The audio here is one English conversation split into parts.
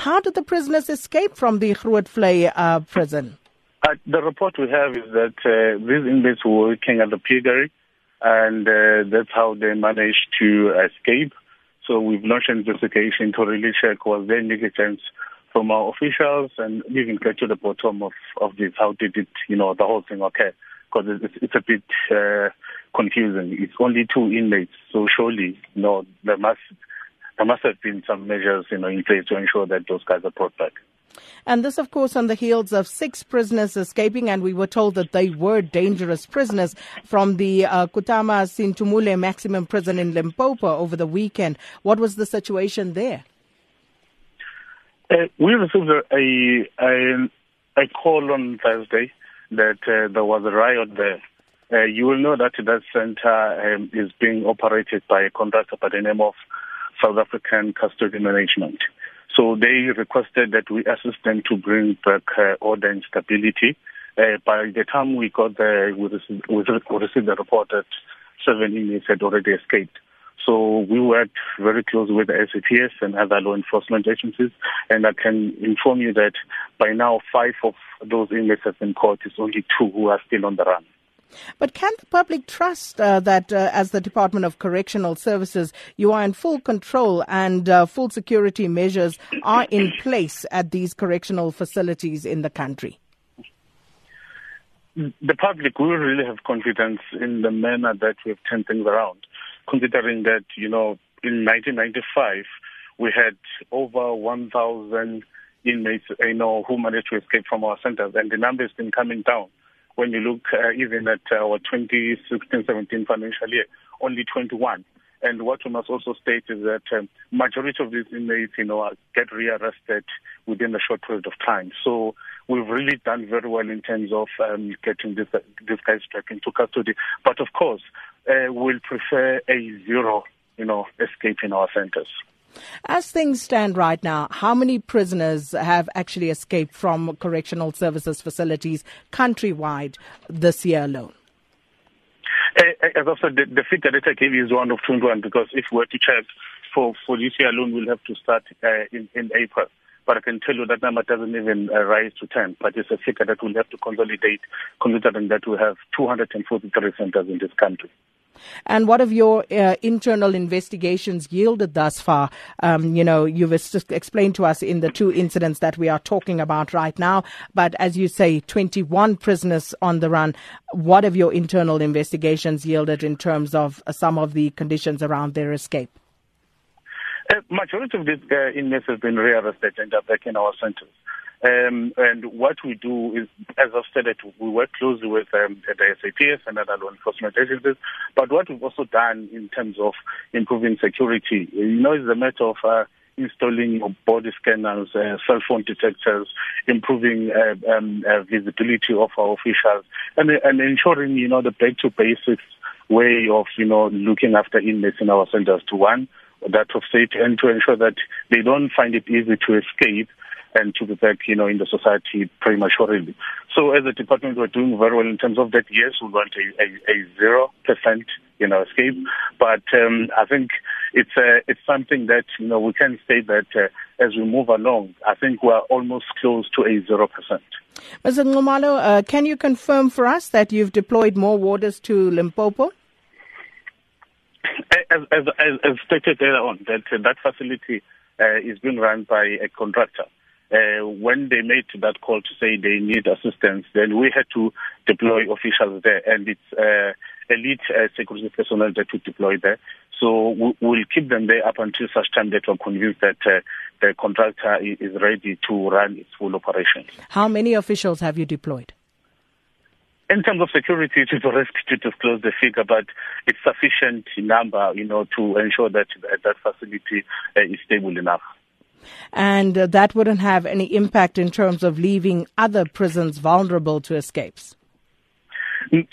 How did the prisoners escape from the Groot uh, prison? Uh, the report we have is that uh, these inmates were working at the piggery, and uh, that's how they managed to escape. So we've launched an investigation to really check was there negligence from our officials and even get to the bottom of, of this. How did it, you know, the whole thing occur? Because it's, it's a bit uh, confusing. It's only two inmates, so surely, you know, there must there must have been some measures, you know, in place to ensure that those guys are brought back. And this, of course, on the heels of six prisoners escaping, and we were told that they were dangerous prisoners from the uh, Kutama Sinthumule maximum prison in Limpopo over the weekend. What was the situation there? Uh, we received a, a, a call on Thursday that uh, there was a riot there. Uh, you will know that that center um, is being operated by a contractor by the name of South African Custody Management. So they requested that we assist them to bring back uh, order and stability. Uh, by the time we got there, we received, we received the report that seven inmates had already escaped. So we worked very closely with the SAPS and other law enforcement agencies, and I can inform you that by now five of those inmates have been caught. It's only two who are still on the run. But can the public trust uh, that, uh, as the Department of Correctional Services, you are in full control and uh, full security measures are in place at these correctional facilities in the country? The public will really have confidence in the manner that we have turned things around, considering that, you know, in 1995, we had over 1,000 inmates, you know, who managed to escape from our centers, and the number has been coming down when you look uh, even at our 2016-17 financial year, only 21. And what we must also state is that um, majority of these inmates, you know, get rearrested within a short period of time. So we've really done very well in terms of um, getting this, uh, these guys back into custody. But of course, uh, we'll prefer a zero, you know, escape in our centers. As things stand right now, how many prisoners have actually escaped from correctional services facilities countrywide this year alone? Eh, eh, as I said, the, the figure that I gave you is one of 21 because if we were to check for, for this year alone, we'll have to start uh, in, in April. But I can tell you that number doesn't even uh, rise to 10, but it's a figure that we'll have to consolidate considering that we have 243 centers in this country. And what have your uh, internal investigations yielded thus far? Um, you know, you've explained to us in the two incidents that we are talking about right now, but as you say, 21 prisoners on the run. What have your internal investigations yielded in terms of uh, some of the conditions around their escape? Uh, majority of these uh, inmates have been rearrested and are back in our centers. Um, and what we do is, as I've said, we work closely with um, the SAPS and other law enforcement agencies. But what we've also done in terms of improving security, you know, is a matter of uh, installing body scanners, uh, cell phone detectors, improving uh, um, uh, visibility of our officials, and, and ensuring, you know, the back to basics way of, you know, looking after inmates in our centers to one, that of state and to ensure that they don't find it easy to escape and to be back, you know, in the society prematurely. So as a department, we're doing very well in terms of that. Yes, we want a zero percent, you know, escape, but um, I think it's uh, it's something that you know we can say that uh, as we move along, I think we're almost close to a zero percent. Mr. Nxumalo, uh, can you confirm for us that you've deployed more warders to Limpopo? As, as, as stated earlier on, that that facility uh, is being run by a contractor uh, when they made that call to say they need assistance, then we had to deploy officials there, and it's uh, elite uh, security personnel that we deploy there. So we'll keep them there up until such time that we're convinced that uh, the contractor is ready to run its full operations. How many officials have you deployed? In terms of security, it is a risk to disclose the figure, but it's sufficient number, you know, to ensure that that facility uh, is stable enough and uh, that wouldn't have any impact in terms of leaving other prisons vulnerable to escapes.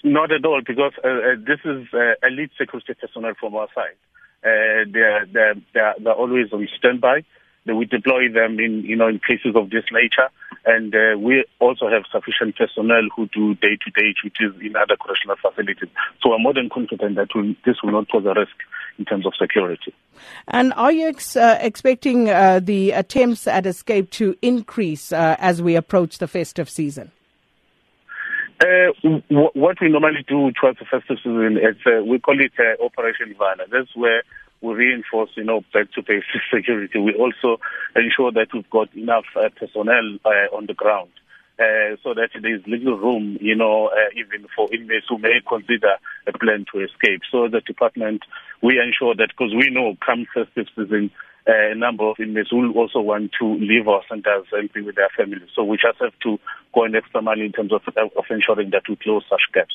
Not at all, because uh, uh, this is uh, elite security personnel from our side. Uh, they're, they're, they're, they're always on standby. We deploy them in, you know, in cases of this nature, And uh, we also have sufficient personnel who do day-to-day duties in other correctional facilities. So we're more than confident that we, this will not pose a risk in terms of security. And are you ex- uh, expecting uh, the attempts at escape to increase uh, as we approach the festive season? Uh, w- what we normally do towards the festive season is uh, we call it uh, Operation Vala. That's where we reinforce, you know, back to basic security. We also ensure that we've got enough uh, personnel uh, on the ground. Uh, so that there is little room, you know, uh, even for inmates who may consider a plan to escape. So the department, we ensure that because we know come festive season, a number of inmates will also want to leave our centers and be with their families. So we just have to go an extra mile in terms of, of ensuring that we close such gaps.